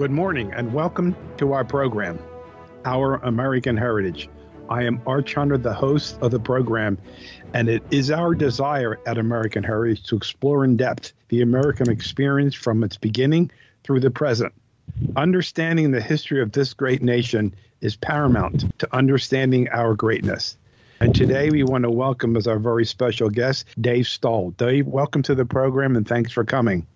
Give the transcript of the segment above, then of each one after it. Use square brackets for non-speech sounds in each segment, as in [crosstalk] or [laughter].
Good morning and welcome to our program, Our American Heritage. I am Arch Hunter, the host of the program, and it is our desire at American Heritage to explore in depth the American experience from its beginning through the present. Understanding the history of this great nation is paramount to understanding our greatness. And today we want to welcome as our very special guest, Dave Stull. Dave, welcome to the program and thanks for coming.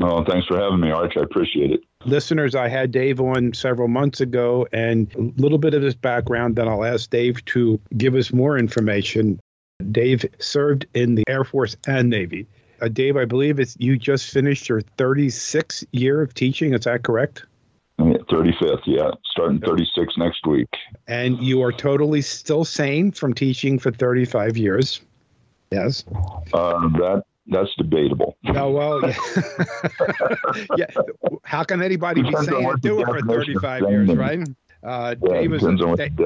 Well, thanks for having me, Arch. I appreciate it. Listeners, I had Dave on several months ago, and a little bit of his background, then I'll ask Dave to give us more information. Dave served in the Air Force and Navy. Uh, Dave, I believe it's you just finished your 36th year of teaching. Is that correct? 35th, yeah. Starting 36 next week. And you are totally still sane from teaching for 35 years. Yes. Uh, that that's debatable. [laughs] Oh well, yeah. [laughs] yeah. How can anybody be saying do it for 35 years, right? Uh, yeah, Dave, is a, Dave,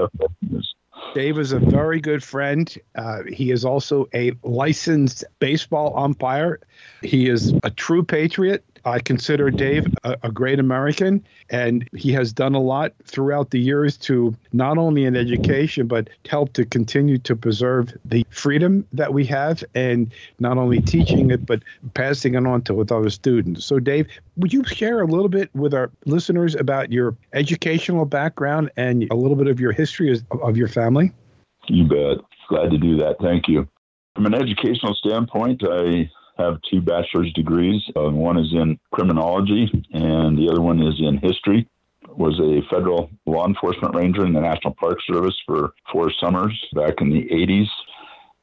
Dave is a very good friend. Uh, he is also a licensed baseball umpire. He is a true patriot. I consider Dave a, a, great American, and he has done a lot throughout the years to not only in education, but help to continue to preserve the freedom that we have, and not only teaching it, but passing it on to with other students. So, Dave, would you share a little bit with our listeners about your educational background and a little bit of your history of, of your family? You bet. Glad to do that. Thank you. From an educational standpoint, I have two bachelor's degrees. Uh, one is in criminology, and the other one is in history. Was a federal law enforcement ranger in the National Park Service for four summers back in the 80s.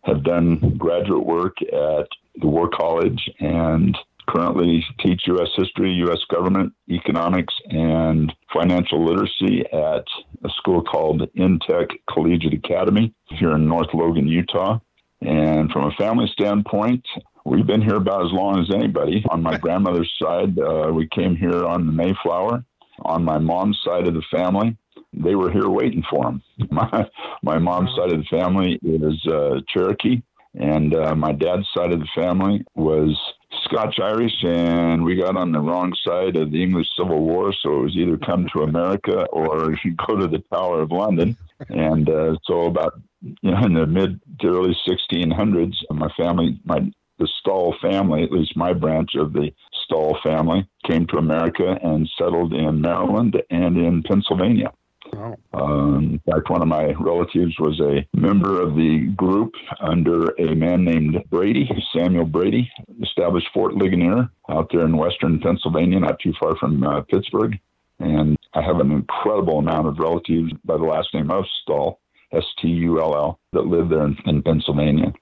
Have done graduate work at the War College and currently teach U.S. history, U.S. government, economics, and financial literacy at a school called Intech Collegiate Academy here in North Logan, Utah. And from a family standpoint, We've been here about as long as anybody. On my grandmother's side, uh, we came here on the Mayflower. On my mom's side of the family, they were here waiting for them. [laughs] My, my mom's side of the family is uh, Cherokee, and uh, my dad's side of the family was Scotch Irish, and we got on the wrong side of the English Civil War, so it was either come to America or [laughs] go to the Tower of London. And uh, so, about you know, in the mid to early 1600s, my family, my the Stull family, at least my branch of the Stull family, came to America and settled in Maryland and in Pennsylvania. Wow. Um, in fact, one of my relatives was a member of the group under a man named Brady, Samuel Brady, established Fort Ligonier out there in western Pennsylvania, not too far from uh, Pittsburgh. And I have an incredible amount of relatives by the last name of Stull, S T U L L, that live there in, in Pennsylvania.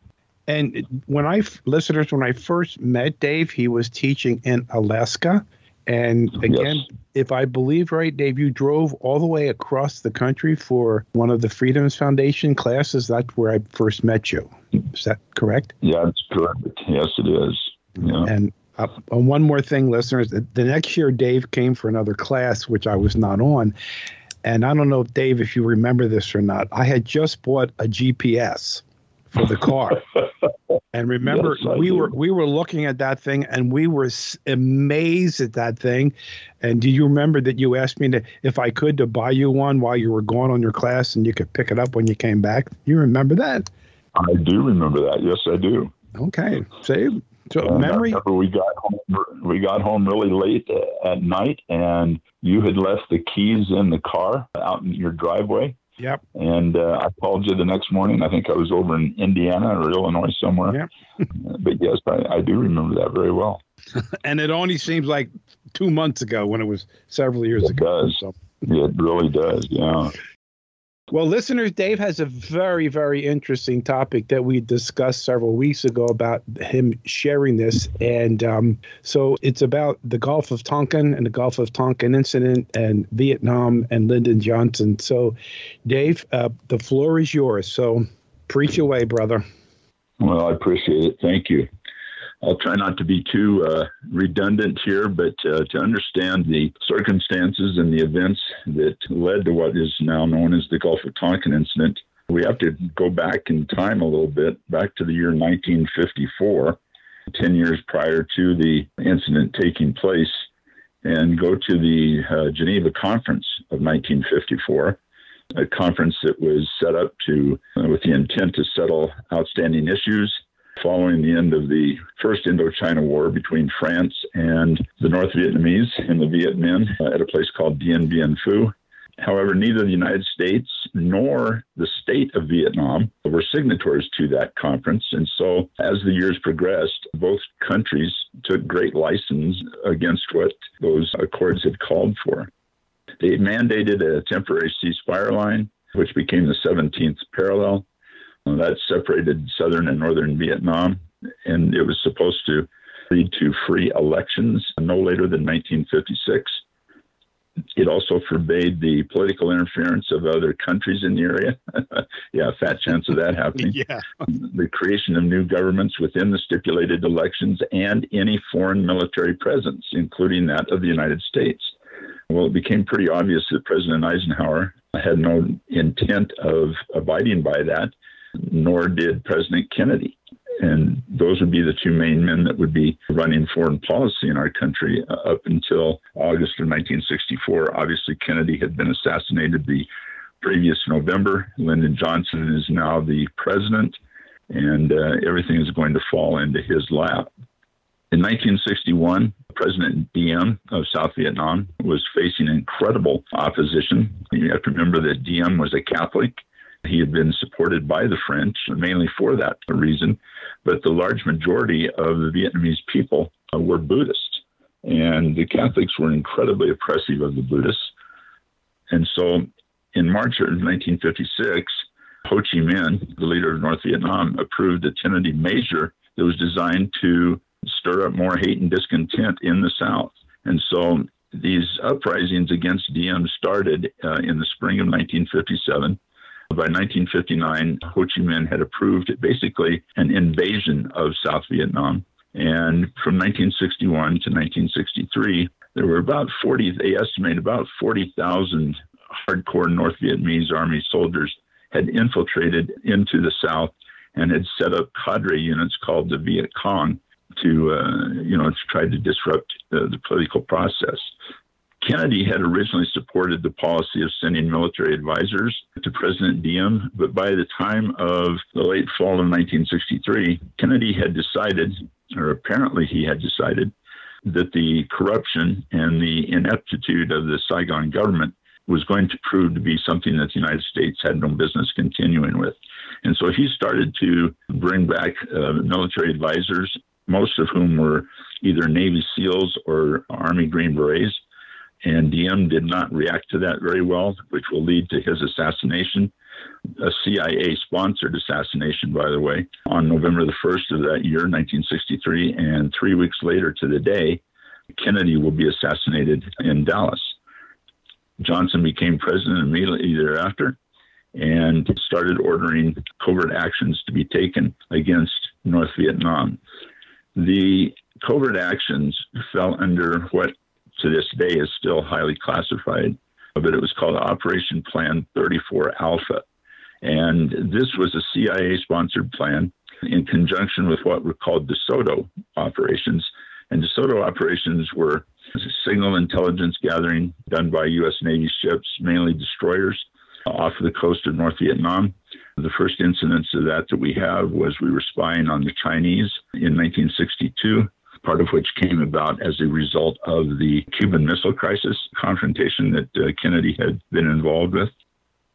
And when I, listeners, when I first met Dave, he was teaching in Alaska. And again, yes. if I believe right, Dave, you drove all the way across the country for one of the Freedoms Foundation classes. That's where I first met you. Is that correct? Yeah, that's correct. Yes, it is. Yeah. And uh, one more thing, listeners, the next year Dave came for another class, which I was not on. And I don't know, Dave, if you remember this or not. I had just bought a GPS for the car. [laughs] and remember, yes, we were we were looking at that thing, and we were amazed at that thing. And do you remember that you asked me to, if I could to buy you one while you were going on your class, and you could pick it up when you came back? You remember that? I do remember that. Yes, I do. Okay, see, so and memory. we got home. We got home really late at night, and you had left the keys in the car out in your driveway. Yep. And uh, I called you the next morning. I think I was over in Indiana or Illinois somewhere. Yep. [laughs] but yes, I, I do remember that very well. [laughs] and it only seems like two months ago when it was several years it ago. Does. So. It really does. Yeah. Well, listeners, Dave has a very, very interesting topic that we discussed several weeks ago about him sharing this. And um, so it's about the Gulf of Tonkin and the Gulf of Tonkin incident and Vietnam and Lyndon Johnson. So, Dave, uh, the floor is yours. So preach away, brother. Well, I appreciate it. Thank you. I'll try not to be too uh, redundant here, but uh, to understand the circumstances and the events that led to what is now known as the Gulf of Tonkin incident, we have to go back in time a little bit, back to the year 1954, 10 years prior to the incident taking place. and go to the uh, Geneva Conference of 1954, a conference that was set up to uh, with the intent to settle outstanding issues following the end of the First Indochina War between France and the North Vietnamese and the Viet Minh uh, at a place called Dien Bien Phu. However, neither the United States nor the state of Vietnam were signatories to that conference. And so, as the years progressed, both countries took great license against what those accords had called for. They mandated a temporary ceasefire line, which became the 17th parallel. That separated southern and northern Vietnam, and it was supposed to lead to free elections no later than 1956. It also forbade the political interference of other countries in the area. [laughs] yeah, fat chance of that happening. [laughs] yeah. The creation of new governments within the stipulated elections and any foreign military presence, including that of the United States. Well, it became pretty obvious that President Eisenhower had no intent of abiding by that, nor did President Kennedy. And those would be the two main men that would be running foreign policy in our country uh, up until August of 1964. Obviously, Kennedy had been assassinated the previous November. Lyndon Johnson is now the president, and uh, everything is going to fall into his lap. In 1961, President Diem of South Vietnam was facing incredible opposition. You have to remember that Diem was a Catholic he had been supported by the French, mainly for that reason, but the large majority of the Vietnamese people uh, were Buddhist, and the Catholics were incredibly oppressive of the Buddhists. And so in March of 1956, Ho Chi Minh, the leader of North Vietnam, approved a tentative measure that was designed to stir up more hate and discontent in the South. And so these uprisings against Diem started uh, in the spring of 1957. By 1959, Ho Chi Minh had approved basically an invasion of South Vietnam. And from 1961 to 1963, there were about 40, they estimate about 40,000 hardcore North Vietnamese Army soldiers had infiltrated into the South and had set up cadre units called the Viet Cong to, uh, you know, to try to disrupt uh, the political process. Kennedy had originally supported the policy of sending military advisors to President Diem, but by the time of the late fall of 1963, Kennedy had decided, or apparently he had decided, that the corruption and the ineptitude of the Saigon government was going to prove to be something that the United States had no business continuing with. And so he started to bring back uh, military advisors, most of whom were either Navy SEALs or Army Green Berets and Diem did not react to that very well, which will lead to his assassination, a CIA sponsored assassination, by the way, on November the 1st of that year, 1963. And three weeks later to the day, Kennedy will be assassinated in Dallas. Johnson became president immediately thereafter and started ordering covert actions to be taken against North Vietnam. The covert actions fell under what to this day is still highly classified, but it was called Operation Plan 34 Alpha. And this was a CIA sponsored plan in conjunction with what were called DeSoto operations. And DeSoto operations were signal intelligence gathering done by U.S. Navy ships, mainly destroyers, off the coast of North Vietnam. The first incidents of that that we have was we were spying on the Chinese in 1962 part of which came about as a result of the Cuban Missile Crisis confrontation that uh, Kennedy had been involved with.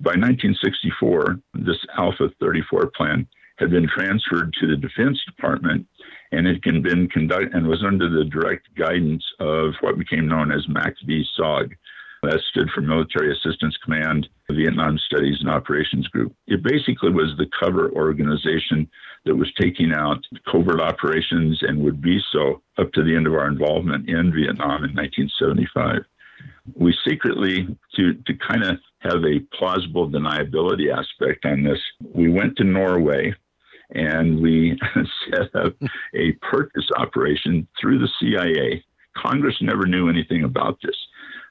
By 1964, this Alpha 34 plan had been transferred to the Defense Department and it had been conducted and was under the direct guidance of what became known as MACV SOG, that stood for Military Assistance Command, Vietnam Studies and Operations Group. It basically was the cover organization that was taking out covert operations and would be so up to the end of our involvement in Vietnam in 1975. We secretly, to, to kind of have a plausible deniability aspect on this, we went to Norway and we [laughs] set up a purchase operation through the CIA. Congress never knew anything about this.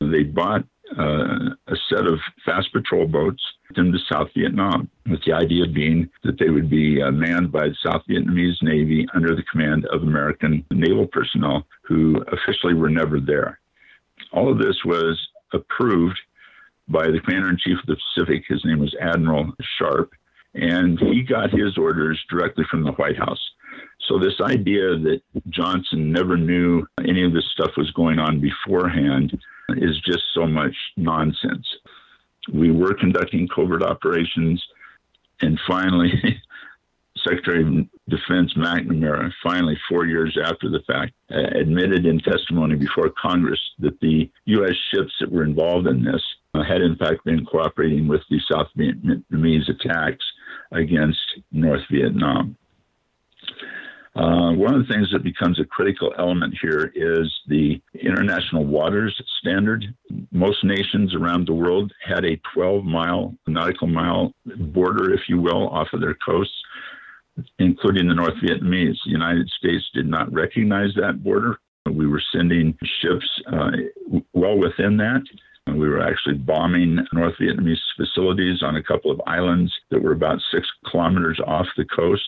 They bought uh, a set of fast patrol boats into South Vietnam, with the idea being that they would be uh, manned by the South Vietnamese Navy under the command of American naval personnel who officially were never there. All of this was approved by the commander in chief of the Pacific. His name was Admiral Sharp, and he got his orders directly from the White House. So, this idea that Johnson never knew any of this stuff was going on beforehand is just so much nonsense. We were conducting covert operations, and finally, [laughs] Secretary of Defense McNamara, finally, four years after the fact, uh, admitted in testimony before Congress that the U.S. ships that were involved in this uh, had, in fact, been cooperating with the South Vietnamese attacks against North Vietnam. Uh, one of the things that becomes a critical element here is the international waters standard. Most nations around the world had a 12 mile nautical mile border, if you will, off of their coasts, including the North Vietnamese. The United States did not recognize that border. We were sending ships uh, well within that. We were actually bombing North Vietnamese facilities on a couple of islands that were about six kilometers off the coast.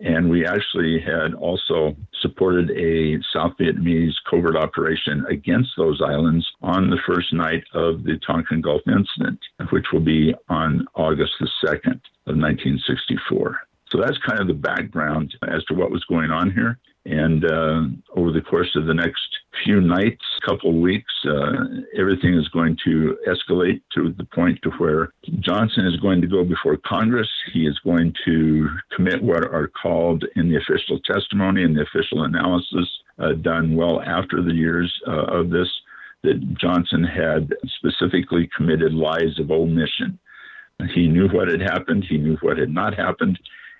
And we actually had also supported a South Vietnamese covert operation against those islands on the first night of the Tonkin Gulf incident, which will be on August the 2nd of 1964. So that's kind of the background as to what was going on here. And uh, over the course of the next few nights, couple of weeks, uh, everything is going to escalate to the point to where Johnson is going to go before Congress. He is going to commit what are called in the official testimony and the official analysis uh, done well after the years uh, of this that Johnson had specifically committed lies of omission. He knew what had happened. He knew what had not happened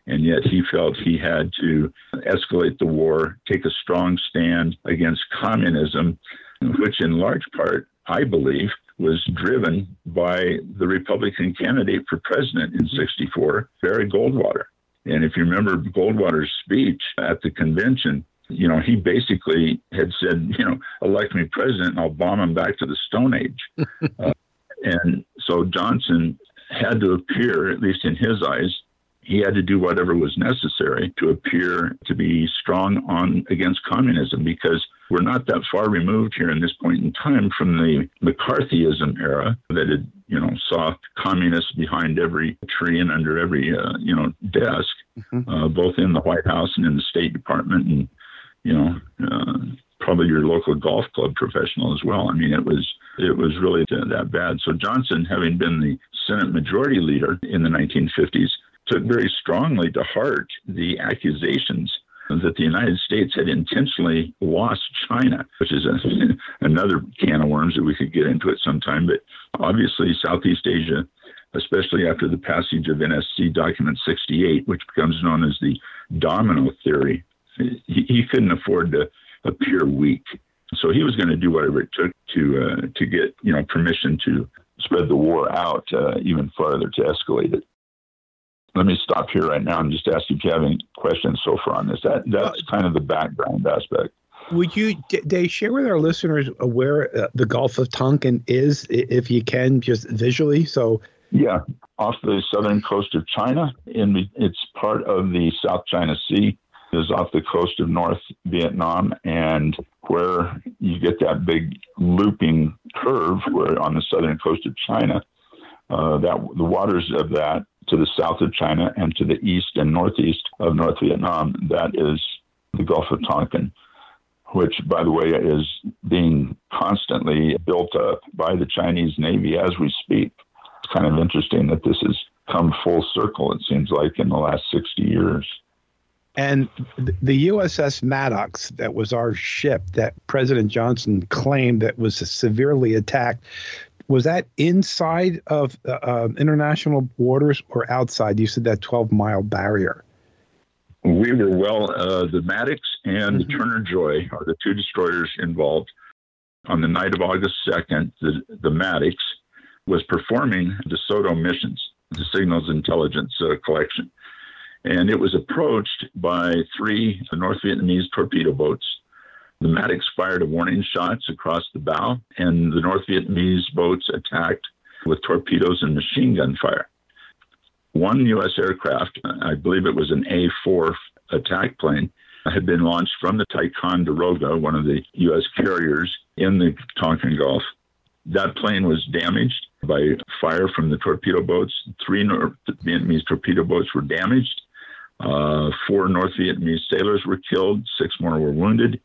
and yet he felt he had to escalate the war, take a strong stand against communism, which in large part, I believe, was driven by the Republican candidate for president in 64, Barry Goldwater. And if you remember Goldwater's speech at the convention, you know, he basically had said, you know, elect me president and I'll bomb him back to the Stone Age. [laughs] uh, and so Johnson had to appear, at least in his eyes, he had to do whatever was necessary to appear to be strong on against communism because we're not that far removed here in this point in time from the McCarthyism era that had, you know, saw communists behind every tree and under every, uh, you know, desk, mm-hmm. uh, both in the White House and in the State Department, and you know, uh, probably your local golf club professional as well. I mean, it was it was really that bad. So Johnson, having been the Senate Majority Leader in the 1950s, took very strongly to heart the accusations that the United States had intentionally lost China, which is a, [laughs] another can of worms that we could get into at some time. But obviously, Southeast Asia, especially after the passage of NSC Document 68, which becomes known as the domino theory, he, he couldn't afford to appear weak. So he was going to do whatever it took to uh, to get you know permission to spread the war out uh, even farther to escalate it let me stop here right now and just ask you if you have any questions so far on this. That that's kind of the background aspect. Would you, they share with our listeners where uh, the Gulf of Tonkin is, if you can, just visually? So, yeah, off the southern coast of China, and it's part of the South China Sea. Is off the coast of North Vietnam, and where you get that big looping curve, where on the southern coast of China, uh, that the waters of that to the south of China and to the east and northeast of North Vietnam. That is the Gulf of Tonkin, which, by the way, is being constantly built up by the Chinese Navy as we speak. It's kind of interesting that this has come full circle, it seems like, in the last 60 years. And the USS Maddox, that was our ship that President Johnson claimed that was severely attacked was that inside of uh, uh, international borders or outside? You said that 12 mile barrier. We were well, uh, the Maddox and mm-hmm. the Turner Joy are the two destroyers involved. On the night of August 2nd, the, the Maddox was performing DeSoto missions, the signals intelligence uh, collection. And it was approached by three North Vietnamese torpedo boats the Maddox fired a warning shots across the bow, and the North Vietnamese boats attacked with torpedoes and machine gun fire. One U.S. aircraft, I believe it was an A 4 attack plane, had been launched from the Ticonderoga, one of the U.S. carriers, in the Tonkin Gulf. That plane was damaged by fire from the torpedo boats. Three North Vietnamese torpedo boats were damaged. Uh, four North Vietnamese sailors were killed. Six more were wounded.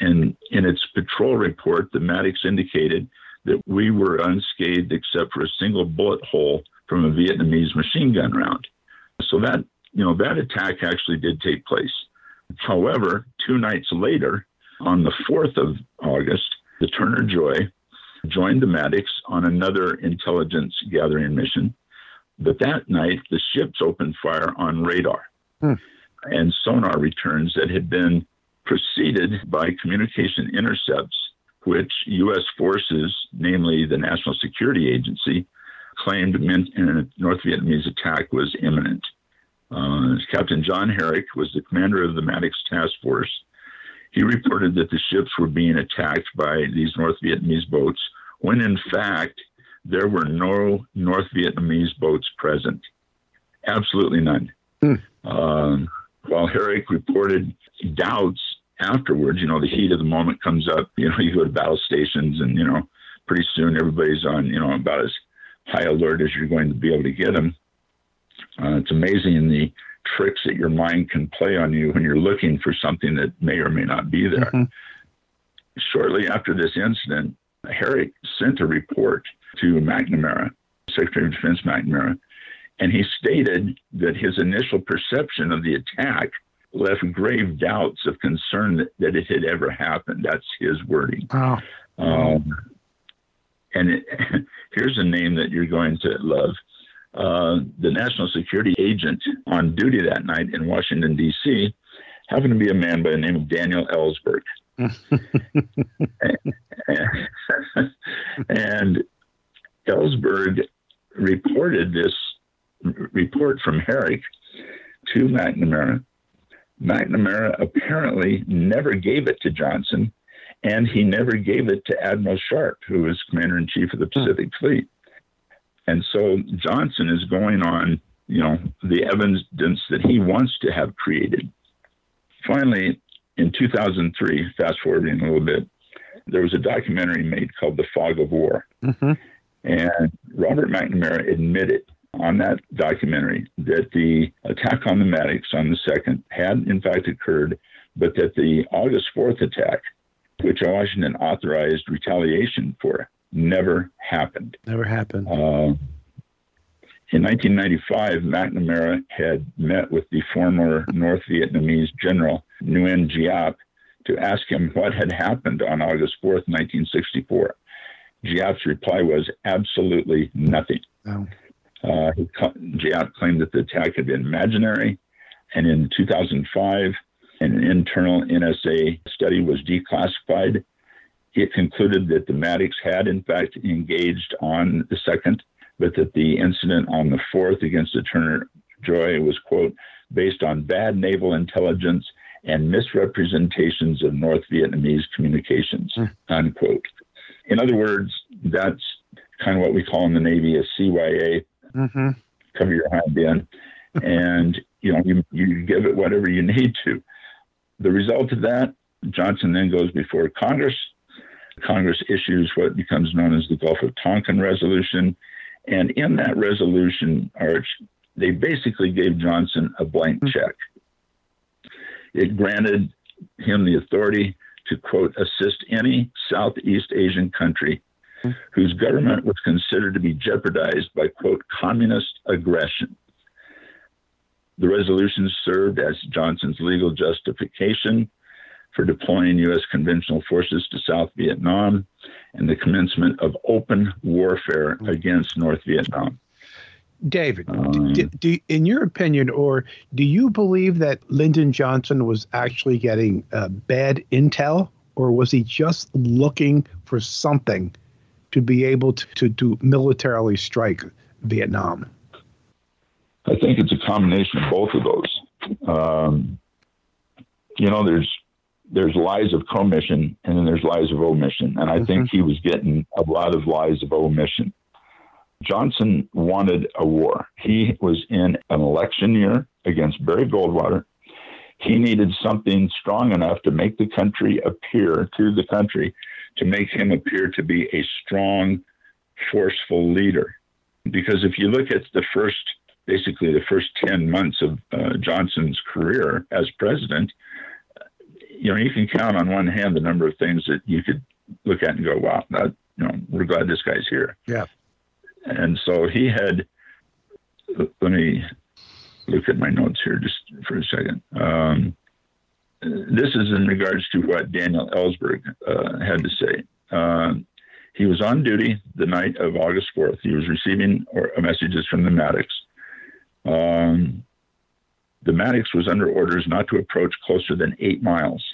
And in its patrol report, the Maddox indicated that we were unscathed except for a single bullet hole from a Vietnamese machine gun round. So that, you know, that attack actually did take place. However, two nights later, on the 4th of August, the Turner Joy joined the Maddox on another intelligence gathering mission. But that night, the ships opened fire on radar hmm. and sonar returns that had been preceded by communication intercepts, which U.S. forces, namely the National Security Agency, claimed meant a North Vietnamese attack was imminent. Uh, Captain John Herrick was the commander of the Maddox Task Force. He reported that the ships were being attacked by these North Vietnamese boats, when in fact there were no North Vietnamese boats present. Absolutely none. Hmm. Um, while Herrick reported doubts afterwards, you know, the heat of the moment comes up. You know, [laughs] you go to battle stations, and you know, pretty soon everybody's on, you know, about as high alert as you're going to be able to get them. Uh, it's amazing the tricks that your mind can play on you when you're looking for something that may or may not be there. Mm-hmm. Shortly after this incident, Herrick sent a report to McNamara, Secretary of Defense McNamara, and he stated that his initial perception of the attack left grave doubts of concern that, that it had ever happened. That's his wording. Oh. Um, and it, [laughs] here's a name that you're going to love. Uh, the national security agent on duty that night in Washington, D.C., happened to be a man by the name of Daniel Ellsberg. [laughs] and Ellsberg reported this report from Herrick to McNamara. McNamara apparently never gave it to Johnson, and he never gave it to Admiral Sharp, who was commander in chief of the Pacific hmm. Fleet. And so Johnson is going on, you know, the evidence that he wants to have created. Finally, in 2003, fast forwarding a little bit, there was a documentary made called The Fog of War. Mm-hmm. And Robert McNamara admitted on that documentary that the attack on the Maddox on the 2nd had in fact occurred, but that the August 4th attack, which Washington authorized retaliation for, never happened. Never happened. Uh, in 1995, McNamara had met with the former North Vietnamese general Nguyen Giap to ask him what had happened on August 4th, 1964. Giap's reply was absolutely nothing. Oh. Uh, Giap claimed that the attack had been imaginary, and in 2005, an internal NSA study was declassified. It concluded that the Maddox had, in fact, engaged on the 2nd, but that the incident on the 4th against the Turner Joy was, quote, based on bad naval intelligence and misrepresentations of North Vietnamese communications, mm. unquote. In other words, that's kind of what we call in the Navy a CYA, mm-hmm. cover your hand in, and you know you, you give it whatever you need to. The result of that, Johnson then goes before Congress. Congress issues what becomes known as the Gulf of Tonkin Resolution, and in that resolution, Arch, they basically gave Johnson a blank mm-hmm. check. It granted him the authority to quote assist any Southeast Asian country whose government was considered to be jeopardized by, quote, communist aggression. The resolution served as Johnson's legal justification for deploying U.S. conventional forces to South Vietnam and the commencement of open warfare against North Vietnam. David, um, do, do, in your opinion, or do you believe that Lyndon Johnson was actually getting uh, bad intel, or was he just looking for something to be able to, to, to militarily strike Vietnam? I think it's a combination of both of those. Um, you know, there's there's lies of commission and then there's lies of omission, and I mm-hmm. think he was getting a lot of lies of omission. Johnson wanted a war. He was in an election year against Barry Goldwater. He needed something strong enough to make the country appear to the country to make him appear to be a strong, forceful leader. Because if you look at the first, basically the first 10 months of uh, Johnson's career as president, you know, you can count on one hand the number of things that you could look at and go, wow, that, you know, we're glad this guy's here. Yeah. And so he had, let me look at my notes here just for a second. Um, this is in regards to what Daniel Ellsberg uh, had to say. Uh, he was on duty the night of August 4th. He was receiving or, messages from the Maddox. Um, the Maddox was under orders not to approach closer than eight miles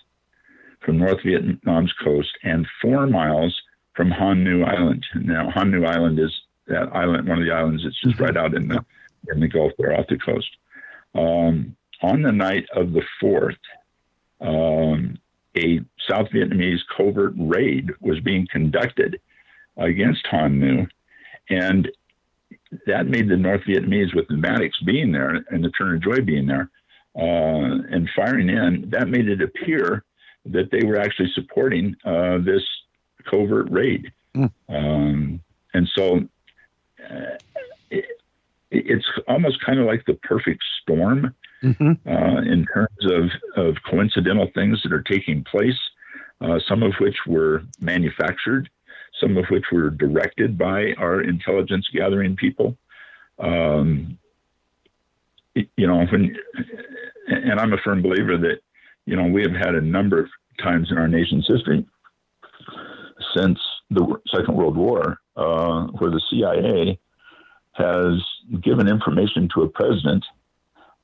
from North Vietnam's coast and four miles from Hon Nieu Island. Now, Hon Nieu Island is that island, one of the islands that's just right out in the in the Gulf there off the coast. Um, on the night of the fourth, um, a South Vietnamese covert raid was being conducted against Hon Nieu, and that made the North Vietnamese, with the Maddox being there and the Turner Joy being there uh, and firing in, that made it appear that they were actually supporting uh, this covert raid. Mm. Um, and so uh, it, it's almost kind of like the perfect storm mm-hmm. uh, in terms of, of coincidental things that are taking place, uh, some of which were manufactured, some of which were directed by our intelligence gathering people. Um, you know, when, and I'm a firm believer that, you know, we have had a number of times in our nation's history since the Second World War uh, where the CIA has given information to a president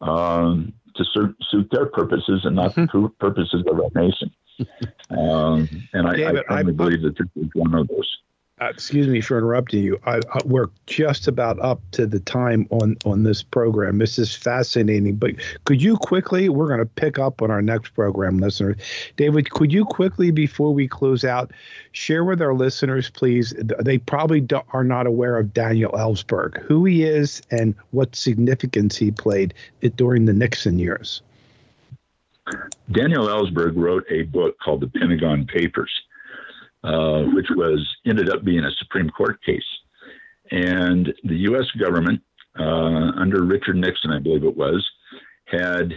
um, to suit, suit, their purposes and not [laughs] the purposes of our nation. Um, and I, David, I, I believe that this is one of those Uh, excuse me for interrupting you. I, I, we're just about up to the time on on this program. This is fascinating, but could you quickly? We're going to pick up on our next program, listeners. David, could you quickly before we close out, share with our listeners, please? They probably do, are not aware of Daniel Ellsberg, who he is, and what significance he played during the Nixon years. Daniel Ellsberg wrote a book called The Pentagon Papers uh, which was ended up being a Supreme Court case. And the U.S. government, uh, under Richard Nixon, I believe it was, had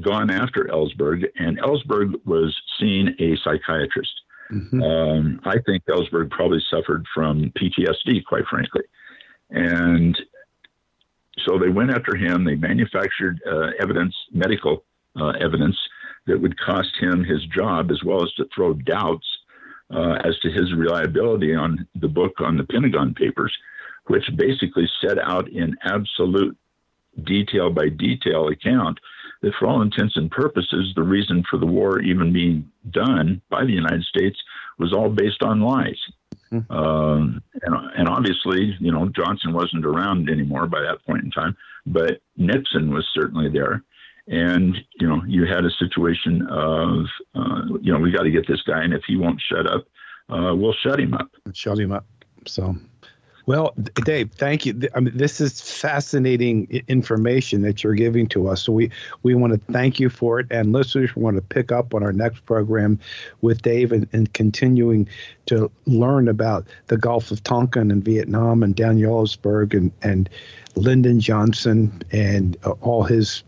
gone after Ellsberg, and Ellsberg was seeing a psychiatrist. Mm-hmm. Um, I think Ellsberg probably suffered from PTSD, quite frankly. And so they went after him. They manufactured uh, evidence, medical uh, evidence, that would cost him his job, as well as to throw doubts uh, as to his reliability on the book on the Pentagon Papers, which basically set out in absolute detail by detail account that, for all intents and purposes, the reason for the war even being done by the United States was all based on lies. Mm-hmm. Um, and, and obviously, you know, Johnson wasn't around anymore by that point in time, but Nixon was certainly there and you know you had a situation of uh, you know we got to get this guy and if he won't shut up uh, we'll shut him up. Shut him up. So well dave thank you. I mean this is fascinating information that you're giving to us. So we we want to thank you for it and listeners want to pick up on our next program with dave and, and continuing to learn about the gulf of tonkin and vietnam and ellsberg and and lyndon johnson and uh, all his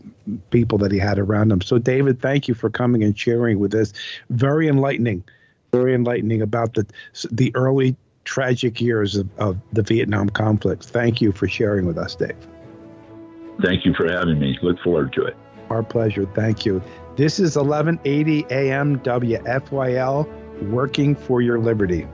people that he had around him. So, David, thank you for coming and sharing with us. Very enlightening, very enlightening about the the early tragic years of, of the Vietnam conflict. Thank you for sharing with us, Dave. Thank you for having me. Look forward to it. Our pleasure. Thank you. This is 1180 AM WFYL, working for your liberty.